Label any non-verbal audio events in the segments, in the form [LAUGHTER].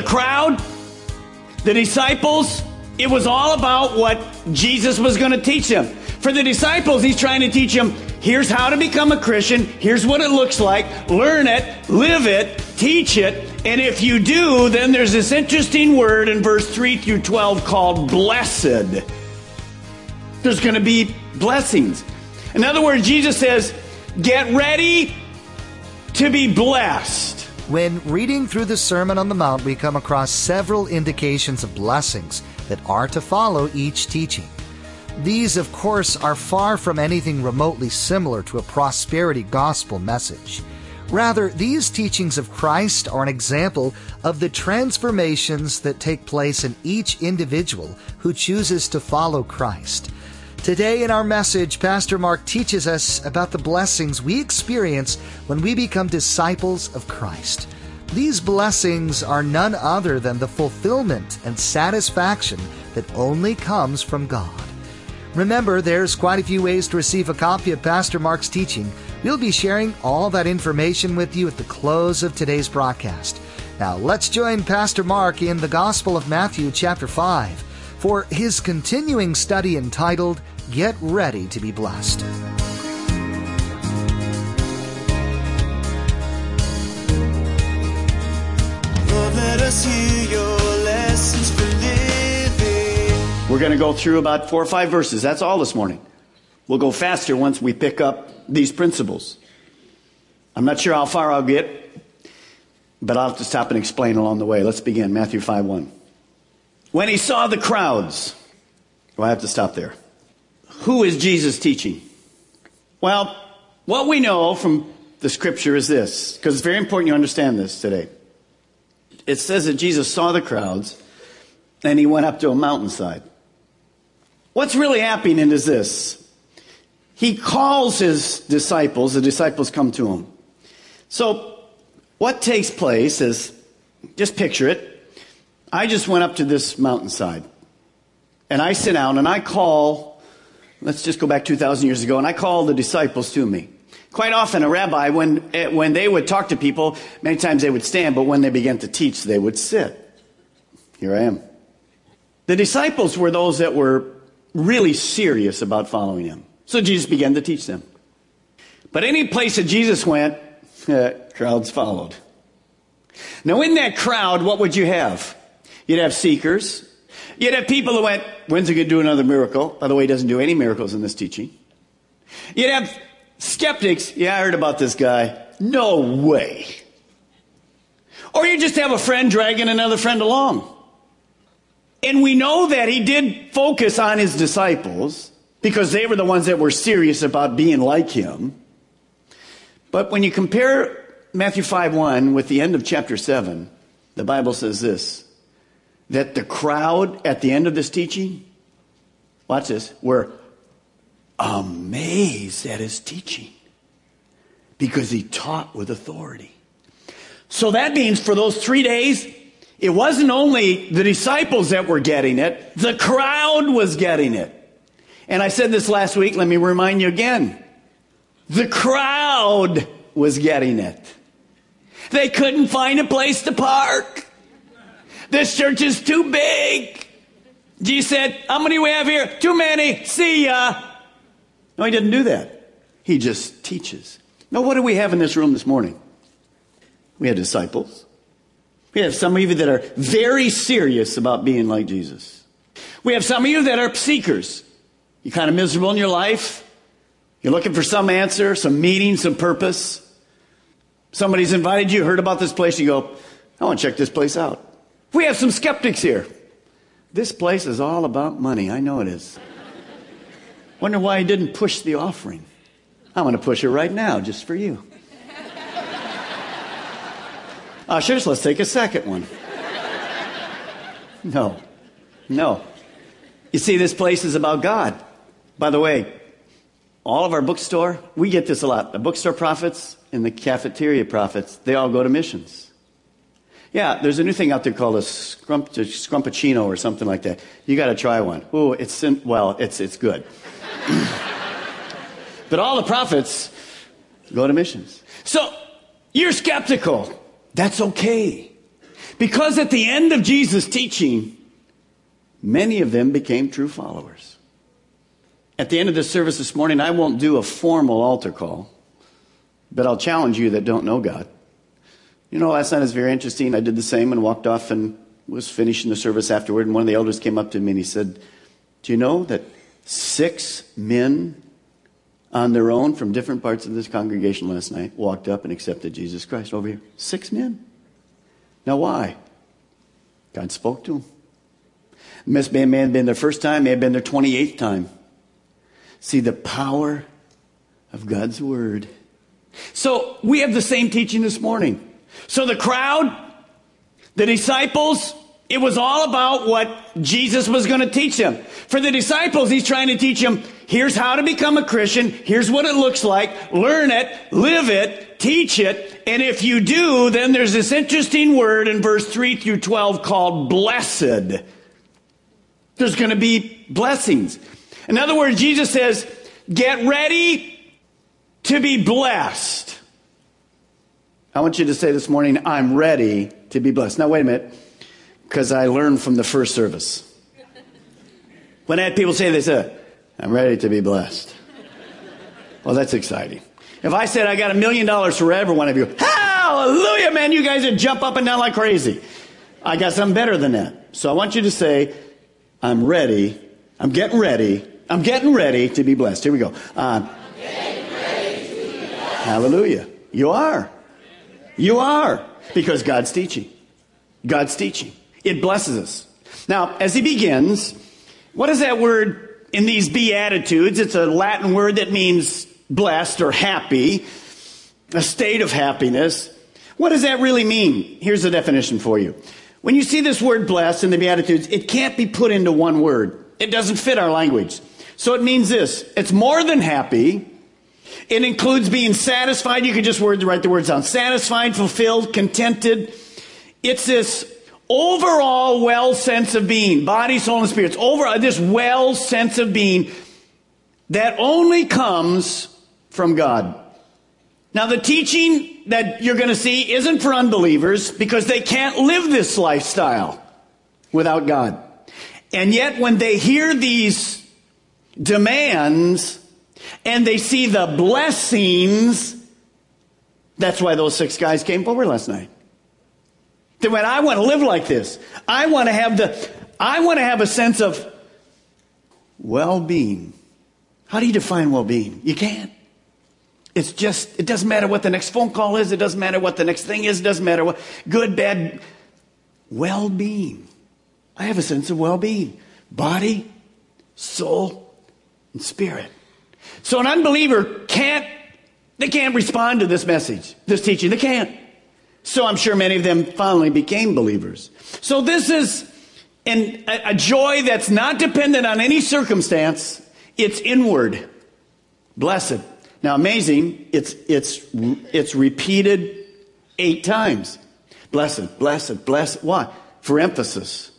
The crowd, the disciples, it was all about what Jesus was going to teach them. For the disciples, he's trying to teach them here's how to become a Christian, here's what it looks like, learn it, live it, teach it. And if you do, then there's this interesting word in verse 3 through 12 called blessed. There's going to be blessings. In other words, Jesus says, get ready to be blessed. When reading through the Sermon on the Mount, we come across several indications of blessings that are to follow each teaching. These, of course, are far from anything remotely similar to a prosperity gospel message. Rather, these teachings of Christ are an example of the transformations that take place in each individual who chooses to follow Christ. Today in our message, Pastor Mark teaches us about the blessings we experience when we become disciples of Christ. These blessings are none other than the fulfillment and satisfaction that only comes from God. Remember, there's quite a few ways to receive a copy of Pastor Mark's teaching. We'll be sharing all that information with you at the close of today's broadcast. Now, let's join Pastor Mark in the Gospel of Matthew, chapter 5, for his continuing study entitled, Get Ready to be Blessed. Lord, let us hear your lessons for living. We're going to go through about four or five verses. That's all this morning. We'll go faster once we pick up these principles. I'm not sure how far I'll get, but I'll have to stop and explain along the way. Let's begin. Matthew 5 1. When he saw the crowds, do I have to stop there? Who is Jesus teaching? Well, what we know from the scripture is this, because it's very important you understand this today. It says that Jesus saw the crowds and he went up to a mountainside. What's really happening is this. He calls his disciples, the disciples come to him. So, what takes place is, just picture it. I just went up to this mountainside and I sit down and I call, let's just go back 2,000 years ago, and I call the disciples to me. Quite often, a rabbi, when, eh, when they would talk to people, many times they would stand, but when they began to teach, they would sit. Here I am. The disciples were those that were really serious about following him. So Jesus began to teach them. But any place that Jesus went, [LAUGHS] eh, crowds followed. Now, in that crowd, what would you have? You'd have seekers. You'd have people who went, when's he going to do another miracle? By the way, he doesn't do any miracles in this teaching. You'd have skeptics. Yeah, I heard about this guy. No way. Or you just have a friend dragging another friend along. And we know that he did focus on his disciples because they were the ones that were serious about being like him. But when you compare Matthew 5 1 with the end of chapter 7, the Bible says this that the crowd at the end of this teaching, watch this, were amazed at his teaching because he taught with authority. So that means for those three days, it wasn't only the disciples that were getting it, the crowd was getting it. And I said this last week, let me remind you again. The crowd was getting it. They couldn't find a place to park. This church is too big. Jesus said, How many we have here? Too many. See ya. No, he didn't do that. He just teaches. Now, what do we have in this room this morning? We have disciples. We have some of you that are very serious about being like Jesus. We have some of you that are seekers. You're kind of miserable in your life. You're looking for some answer, some meaning, some purpose. Somebody's invited you, heard about this place, you go, I want to check this place out. We have some skeptics here. This place is all about money. I know it is. Wonder why he didn't push the offering. I'm going to push it right now just for you. Ah, Ushers, let's take a second one. No. No. You see, this place is about God. By the way, all of our bookstore, we get this a lot. The bookstore profits and the cafeteria profits, they all go to missions. Yeah, there's a new thing out there called a scrump, scrumpachino or something like that. You got to try one. Ooh, it's well, it's it's good. [LAUGHS] but all the profits go to missions. So you're skeptical. That's okay. Because at the end of Jesus' teaching, many of them became true followers. At the end of this service this morning, I won't do a formal altar call, but I'll challenge you that don't know God. You know, last night was very interesting. I did the same and walked off and was finishing the service afterward, and one of the elders came up to me and he said, Do you know that six men on their own from different parts of this congregation last night walked up and accepted Jesus Christ over here? Six men. Now, why? God spoke to them. Miss may have been their first time, may have been their 28th time. See the power of God's Word. So we have the same teaching this morning. So the crowd, the disciples, it was all about what Jesus was going to teach them. For the disciples, he's trying to teach them, here's how to become a Christian. Here's what it looks like. Learn it, live it, teach it. And if you do, then there's this interesting word in verse 3 through 12 called blessed. There's going to be blessings. In other words, Jesus says, get ready to be blessed. I want you to say this morning, I'm ready to be blessed. Now, wait a minute, because I learned from the first service. When I had people say, they said, I'm ready to be blessed. Well, that's exciting. If I said I got a million dollars for every one of you, hallelujah, man, you guys would jump up and down like crazy. I got something better than that. So I want you to say, I'm ready. I'm getting ready I'm getting ready to be blessed. Here we go. Uh, hallelujah. You are. You are. Because God's teaching. God's teaching. It blesses us. Now, as he begins, what is that word in these Beatitudes? It's a Latin word that means blessed or happy, a state of happiness. What does that really mean? Here's the definition for you. When you see this word blessed in the Beatitudes, it can't be put into one word. It doesn't fit our language. So it means this. It's more than happy. It includes being satisfied. You can just word, write the words down. Satisfied, fulfilled, contented. It's this overall well sense of being, body, soul, and spirit. It's over uh, this well sense of being that only comes from God. Now, the teaching that you're going to see isn't for unbelievers because they can't live this lifestyle without God. And yet, when they hear these demands and they see the blessings. That's why those six guys came forward last night. They went, I want to live like this. I want to have the, I want to have a sense of well-being. How do you define well-being? You can't. It's just, it doesn't matter what the next phone call is. It doesn't matter what the next thing is. It doesn't matter what, good, bad, well-being. I have a sense of well-being. Body, soul, and spirit. So an unbeliever can't, they can't respond to this message, this teaching. They can't. So I'm sure many of them finally became believers. So this is an, a, a joy that's not dependent on any circumstance. It's inward. Blessed. Now amazing, it's, it's, it's repeated eight times. Blessed, blessed, blessed. Why? For emphasis.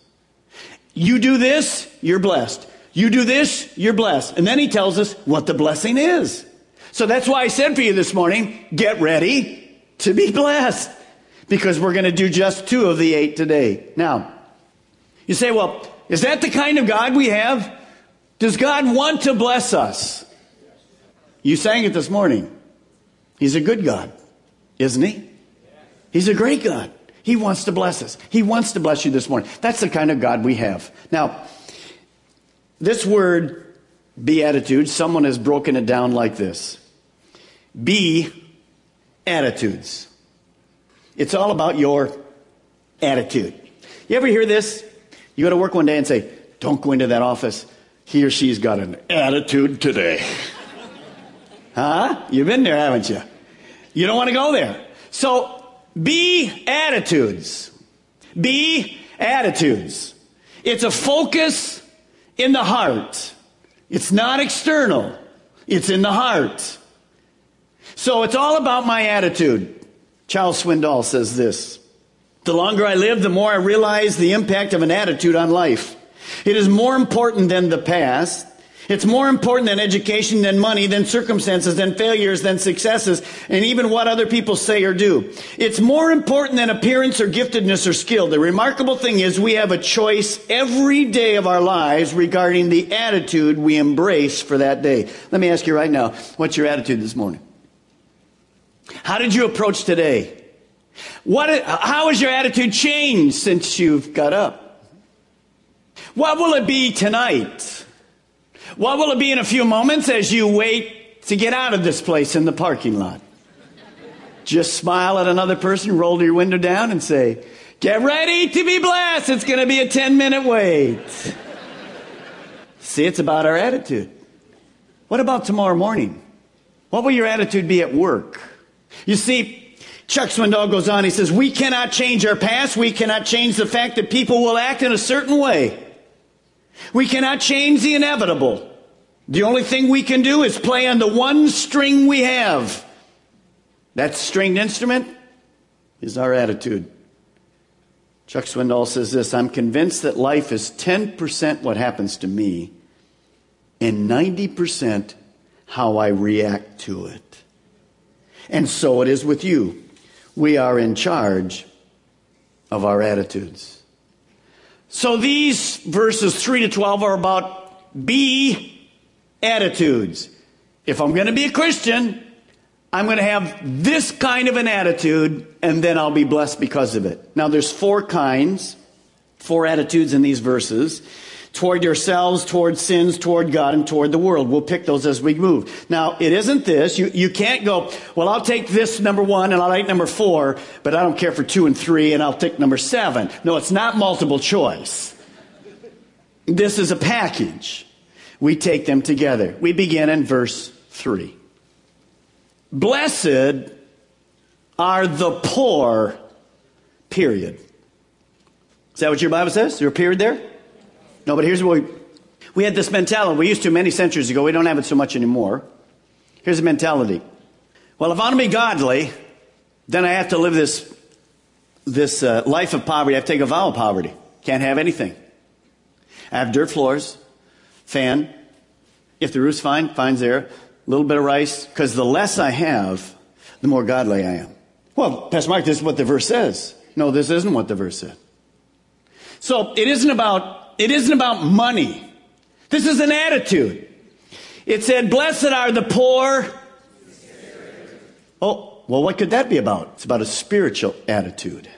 You do this, you're blessed. You do this, you're blessed. And then he tells us what the blessing is. So that's why I said for you this morning, get ready to be blessed. Because we're going to do just two of the eight today. Now, you say, well, is that the kind of God we have? Does God want to bless us? You sang it this morning. He's a good God, isn't he? He's a great God. He wants to bless us. He wants to bless you this morning. That's the kind of God we have. Now, this word, beatitude, someone has broken it down like this Be attitudes. It's all about your attitude. You ever hear this? You go to work one day and say, Don't go into that office. He or she's got an attitude today. [LAUGHS] huh? You've been there, haven't you? You don't want to go there. So, be attitudes. Be attitudes. It's a focus in the heart. It's not external. It's in the heart. So it's all about my attitude. Charles Swindoll says this. The longer I live, the more I realize the impact of an attitude on life. It is more important than the past. It's more important than education, than money, than circumstances, than failures, than successes, and even what other people say or do. It's more important than appearance or giftedness or skill. The remarkable thing is we have a choice every day of our lives regarding the attitude we embrace for that day. Let me ask you right now, what's your attitude this morning? How did you approach today? What, how has your attitude changed since you've got up? What will it be tonight? What will it be in a few moments as you wait to get out of this place in the parking lot? Just smile at another person, roll your window down, and say, Get ready to be blessed. It's going to be a 10 minute wait. See, it's about our attitude. What about tomorrow morning? What will your attitude be at work? You see, Chuck Swindoll goes on, he says, We cannot change our past. We cannot change the fact that people will act in a certain way. We cannot change the inevitable. The only thing we can do is play on the one string we have. That stringed instrument is our attitude. Chuck Swindoll says this I'm convinced that life is 10% what happens to me and 90% how I react to it. And so it is with you. We are in charge of our attitudes. So these verses 3 to 12 are about be attitudes. If I'm going to be a Christian, I'm going to have this kind of an attitude and then I'll be blessed because of it. Now there's four kinds, four attitudes in these verses toward yourselves, toward sins, toward God, and toward the world. We'll pick those as we move. Now, it isn't this. You, you can't go, well, I'll take this number one and I'll take number four, but I don't care for two and three and I'll take number seven. No, it's not multiple choice. This is a package. We take them together. We begin in verse three. Blessed are the poor, period. Is that what your Bible says? There period there? No, but here's what we, we had this mentality. We used to many centuries ago. We don't have it so much anymore. Here's the mentality. Well, if I want to be godly, then I have to live this, this uh, life of poverty. I have to take a vow of poverty. Can't have anything. I have dirt floors, fan. If the roof's fine, fine's there. A little bit of rice. Because the less I have, the more godly I am. Well, Pastor Mark, this is what the verse says. No, this isn't what the verse said. So it isn't about it isn't about money. This is an attitude. It said, Blessed are the poor. Oh, well, what could that be about? It's about a spiritual attitude.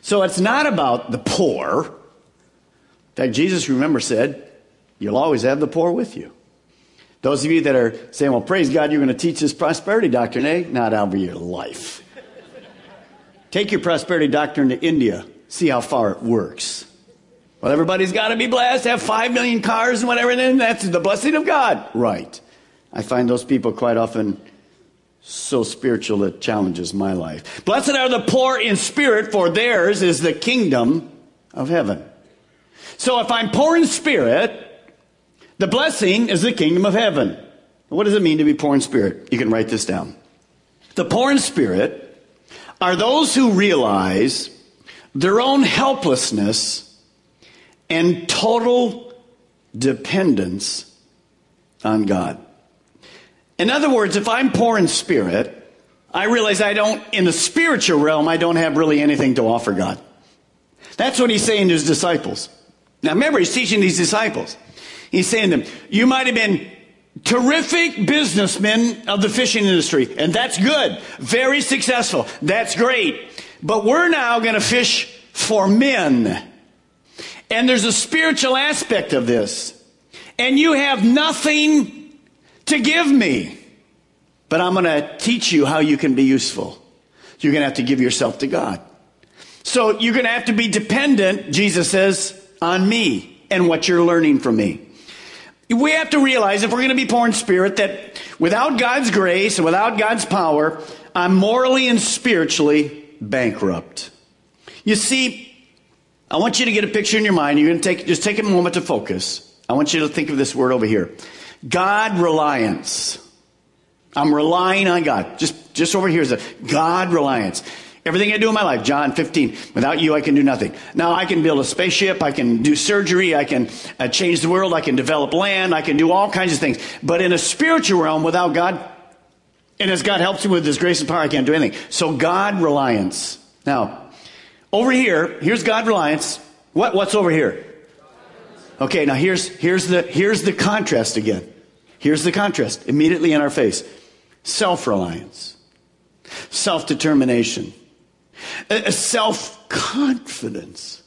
So it's not about the poor. In fact, Jesus, remember, said, You'll always have the poor with you. Those of you that are saying, Well, praise God, you're going to teach this prosperity doctrine, eh? Not over your life. Take your prosperity doctrine to India, see how far it works. Well, everybody's got to be blessed, have five million cars and whatever, and then that's the blessing of God. Right. I find those people quite often so spiritual it challenges my life. Blessed are the poor in spirit, for theirs is the kingdom of heaven. So if I'm poor in spirit, the blessing is the kingdom of heaven. What does it mean to be poor in spirit? You can write this down. The poor in spirit are those who realize their own helplessness and total dependence on God. In other words, if I'm poor in spirit, I realize I don't, in the spiritual realm, I don't have really anything to offer God. That's what he's saying to his disciples. Now remember, he's teaching these disciples. He's saying to them, you might have been terrific businessmen of the fishing industry, and that's good. Very successful. That's great. But we're now going to fish for men. And there's a spiritual aspect of this. And you have nothing to give me. But I'm going to teach you how you can be useful. You're going to have to give yourself to God. So you're going to have to be dependent, Jesus says, on me and what you're learning from me. We have to realize if we're going to be poor in spirit that without God's grace and without God's power, I'm morally and spiritually bankrupt. You see, I want you to get a picture in your mind. You're going to take, just take a moment to focus. I want you to think of this word over here. God reliance. I'm relying on God. Just, just over here is a God reliance. Everything I do in my life, John 15, without you I can do nothing. Now I can build a spaceship, I can do surgery, I can uh, change the world, I can develop land, I can do all kinds of things. But in a spiritual realm, without God, and as God helps me with His grace and power, I can't do anything. So God reliance. Now, over here, here's God reliance. What, what's over here? Okay, now here's, here's, the, here's the contrast again. Here's the contrast immediately in our face self reliance, self determination self confidence,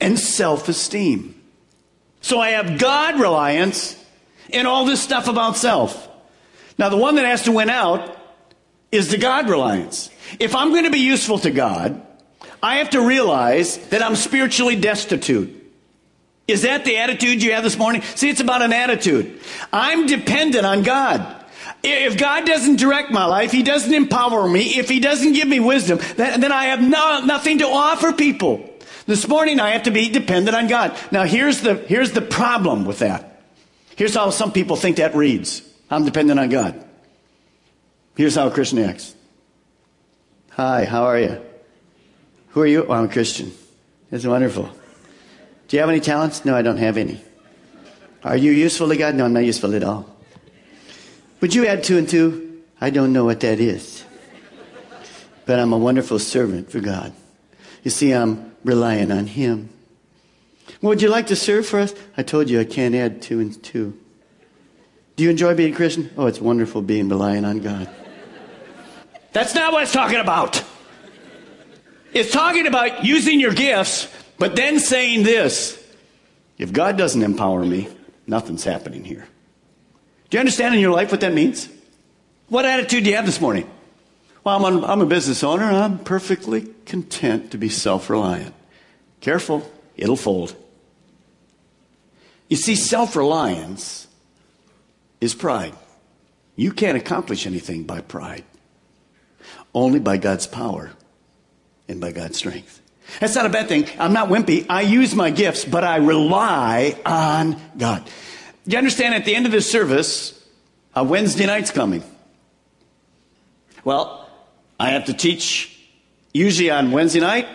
and self esteem. So I have God reliance and all this stuff about self. Now, the one that has to win out is the God reliance. If I'm going to be useful to God, I have to realize that I'm spiritually destitute. Is that the attitude you have this morning? See, it's about an attitude. I'm dependent on God. If God doesn't direct my life, He doesn't empower me, if He doesn't give me wisdom, then, then I have no, nothing to offer people. This morning I have to be dependent on God. Now here's the, here's the problem with that. Here's how some people think that reads. I'm dependent on God. Here's how a Christian acts. Hi, how are you? Who are you? Oh, I'm a Christian. That's wonderful. Do you have any talents? No, I don't have any. Are you useful to God? No, I'm not useful at all. Would you add two and two? I don't know what that is. But I'm a wonderful servant for God. You see, I'm relying on Him. Well, would you like to serve for us? I told you I can't add two and two. Do you enjoy being Christian? Oh, it's wonderful being relying on God. That's not what it's talking about. It's talking about using your gifts, but then saying this if God doesn't empower me, nothing's happening here. Do you understand in your life what that means? What attitude do you have this morning? Well, I'm, I'm a business owner. I'm perfectly content to be self reliant. Careful, it'll fold. You see, self reliance is pride. You can't accomplish anything by pride, only by God's power and by God's strength. That's not a bad thing. I'm not wimpy. I use my gifts, but I rely on God. You understand at the end of this service, a Wednesday night's coming. Well, I have to teach usually on Wednesday night.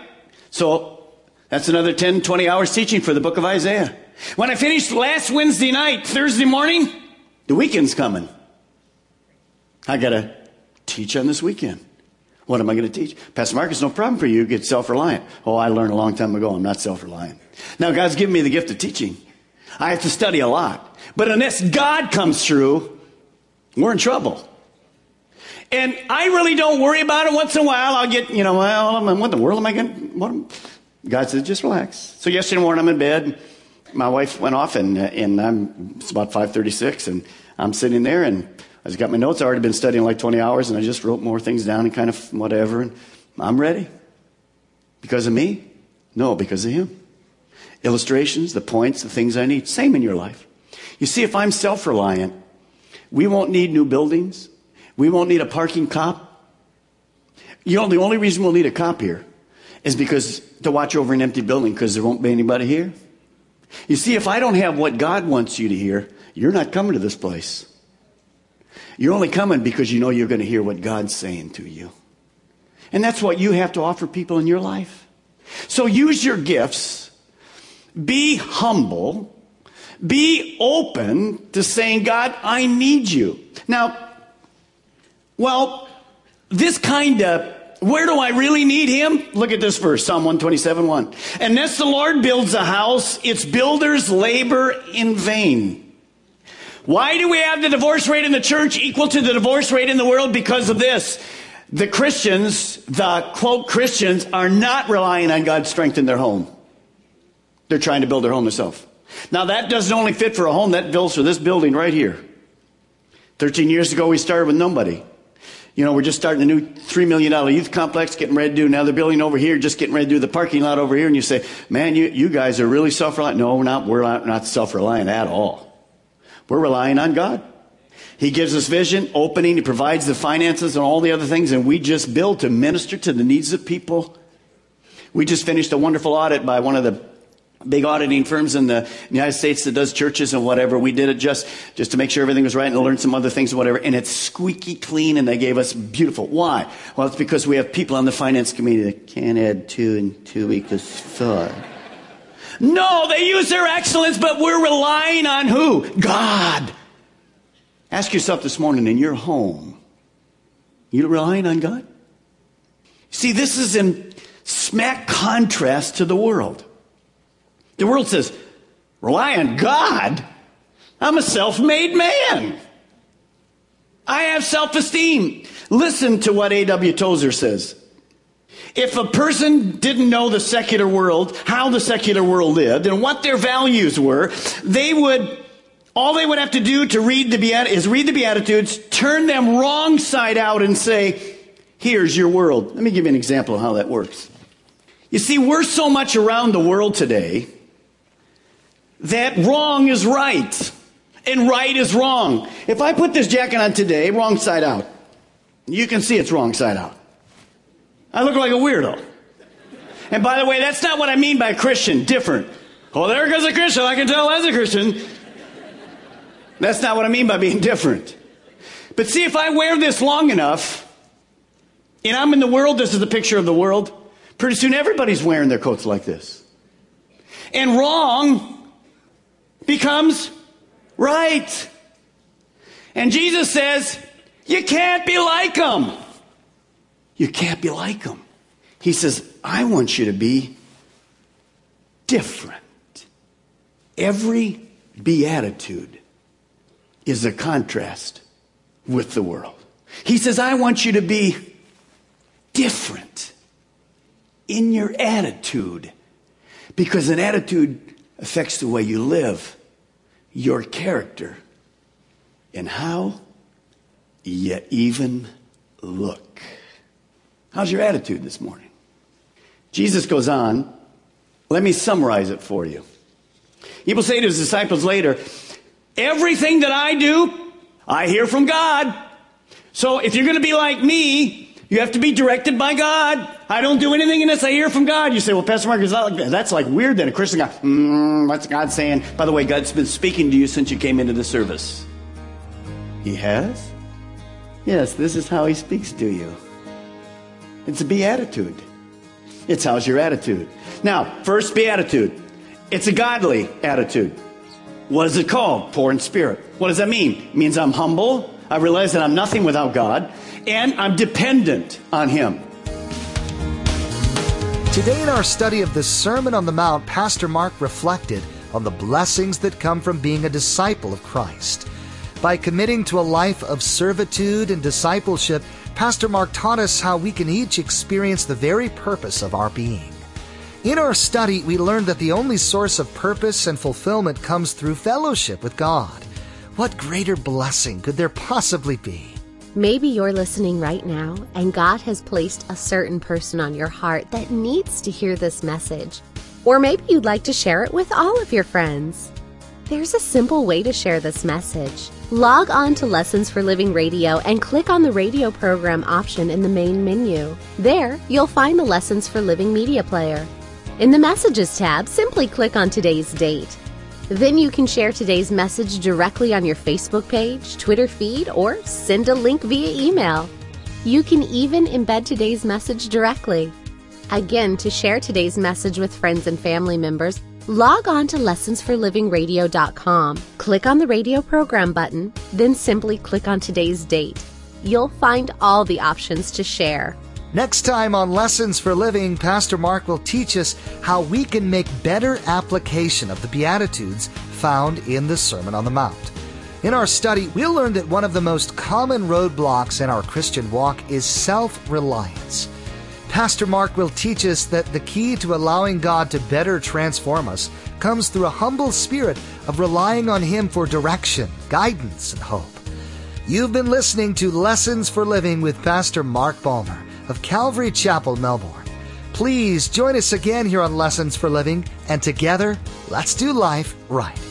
So that's another 10, 20 hours teaching for the book of Isaiah. When I finished last Wednesday night, Thursday morning, the weekend's coming. I gotta teach on this weekend. What am I going to teach? Pastor Marcus, no problem for you. Get self reliant. Oh, I learned a long time ago. I'm not self reliant. Now, God's given me the gift of teaching. I have to study a lot. But unless God comes through, we're in trouble. And I really don't worry about it once in a while. I'll get, you know, well, what in the world am I going to, God says, just relax. So yesterday morning I'm in bed. My wife went off and, uh, and I'm, it's about 536 and I'm sitting there and I just got my notes. I've already been studying like 20 hours and I just wrote more things down and kind of whatever. And I'm ready. Because of me? No, because of him. Illustrations, the points, the things I need. Same in your life. You see, if I'm self reliant, we won't need new buildings. We won't need a parking cop. You know, the only reason we'll need a cop here is because to watch over an empty building because there won't be anybody here. You see, if I don't have what God wants you to hear, you're not coming to this place. You're only coming because you know you're going to hear what God's saying to you. And that's what you have to offer people in your life. So use your gifts, be humble, be open to saying, God, I need you. Now, well, this kind of where do I really need him? Look at this verse, Psalm 127 1. Unless the Lord builds a house, its builders labor in vain. Why do we have the divorce rate in the church equal to the divorce rate in the world? Because of this. The Christians, the quote Christians, are not relying on God's strength in their home. They're trying to build their home themselves. Now, that doesn't only fit for a home, that builds for this building right here. 13 years ago, we started with nobody. You know, we're just starting a new $3 million youth complex, getting ready to do another building over here, just getting ready to do the parking lot over here. And you say, man, you, you guys are really self-reliant. No, we're not, we're not, not self-reliant at all. We're relying on God. He gives us vision, opening, He provides the finances and all the other things, and we just build to minister to the needs of people. We just finished a wonderful audit by one of the big auditing firms in the United States that does churches and whatever. We did it just, just to make sure everything was right and learn some other things and whatever. And it's squeaky clean and they gave us beautiful. Why? Well, it's because we have people on the finance committee that can't add two and two equals four. No, they use their excellence, but we're relying on who? God. Ask yourself this morning in your home, you relying on God? See, this is in smack contrast to the world. The world says, rely on God? I'm a self made man. I have self esteem. Listen to what A.W. Tozer says. If a person didn't know the secular world, how the secular world lived, and what their values were, they would, all they would have to do to read the Beat- is read the Beatitudes, turn them wrong side out and say, here's your world. Let me give you an example of how that works. You see, we're so much around the world today that wrong is right and right is wrong. If I put this jacket on today, wrong side out, you can see it's wrong side out. I look like a weirdo. And by the way, that's not what I mean by Christian, different. Oh, there goes a Christian. I can tell as a Christian. That's not what I mean by being different. But see, if I wear this long enough, and I'm in the world, this is a picture of the world, pretty soon everybody's wearing their coats like this. And wrong becomes right. And Jesus says, you can't be like them. You can't be like them. He says, I want you to be different. Every beatitude is a contrast with the world. He says, I want you to be different in your attitude because an attitude affects the way you live, your character, and how you even look. How's your attitude this morning? Jesus goes on. Let me summarize it for you. He will say to his disciples later, Everything that I do, I hear from God. So if you're going to be like me, you have to be directed by God. I don't do anything unless I hear from God. You say, well, Pastor Mark, is that like that? That's like weird then. A Christian guy, mm, what's God saying? By the way, God's been speaking to you since you came into the service. He has? Yes, this is how he speaks to you. It's a beatitude. It's how's your attitude. Now, first beatitude. It's a godly attitude. What is it called? Poor in spirit. What does that mean? It means I'm humble. I realize that I'm nothing without God, and I'm dependent on Him. Today, in our study of the Sermon on the Mount, Pastor Mark reflected on the blessings that come from being a disciple of Christ. By committing to a life of servitude and discipleship, Pastor Mark taught us how we can each experience the very purpose of our being. In our study, we learned that the only source of purpose and fulfillment comes through fellowship with God. What greater blessing could there possibly be? Maybe you're listening right now and God has placed a certain person on your heart that needs to hear this message. Or maybe you'd like to share it with all of your friends. There's a simple way to share this message. Log on to Lessons for Living Radio and click on the radio program option in the main menu. There, you'll find the Lessons for Living media player. In the Messages tab, simply click on today's date. Then you can share today's message directly on your Facebook page, Twitter feed, or send a link via email. You can even embed today's message directly. Again, to share today's message with friends and family members, log on to lessonsforlivingradio.com. Click on the radio program button, then simply click on today's date. You'll find all the options to share. Next time on Lessons for Living, Pastor Mark will teach us how we can make better application of the Beatitudes found in the Sermon on the Mount. In our study, we'll learn that one of the most common roadblocks in our Christian walk is self reliance. Pastor Mark will teach us that the key to allowing God to better transform us comes through a humble spirit of relying on Him for direction, guidance, and hope. You've been listening to Lessons for Living with Pastor Mark Balmer of Calvary Chapel, Melbourne. Please join us again here on Lessons for Living, and together, let's do life right.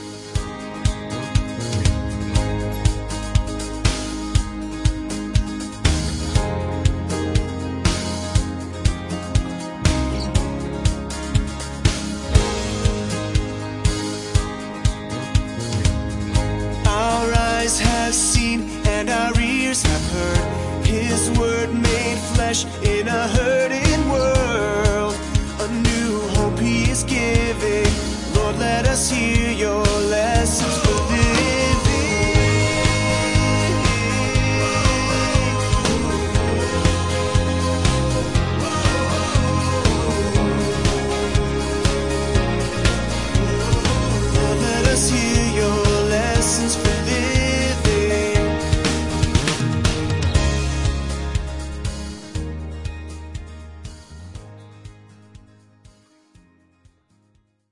In a herd.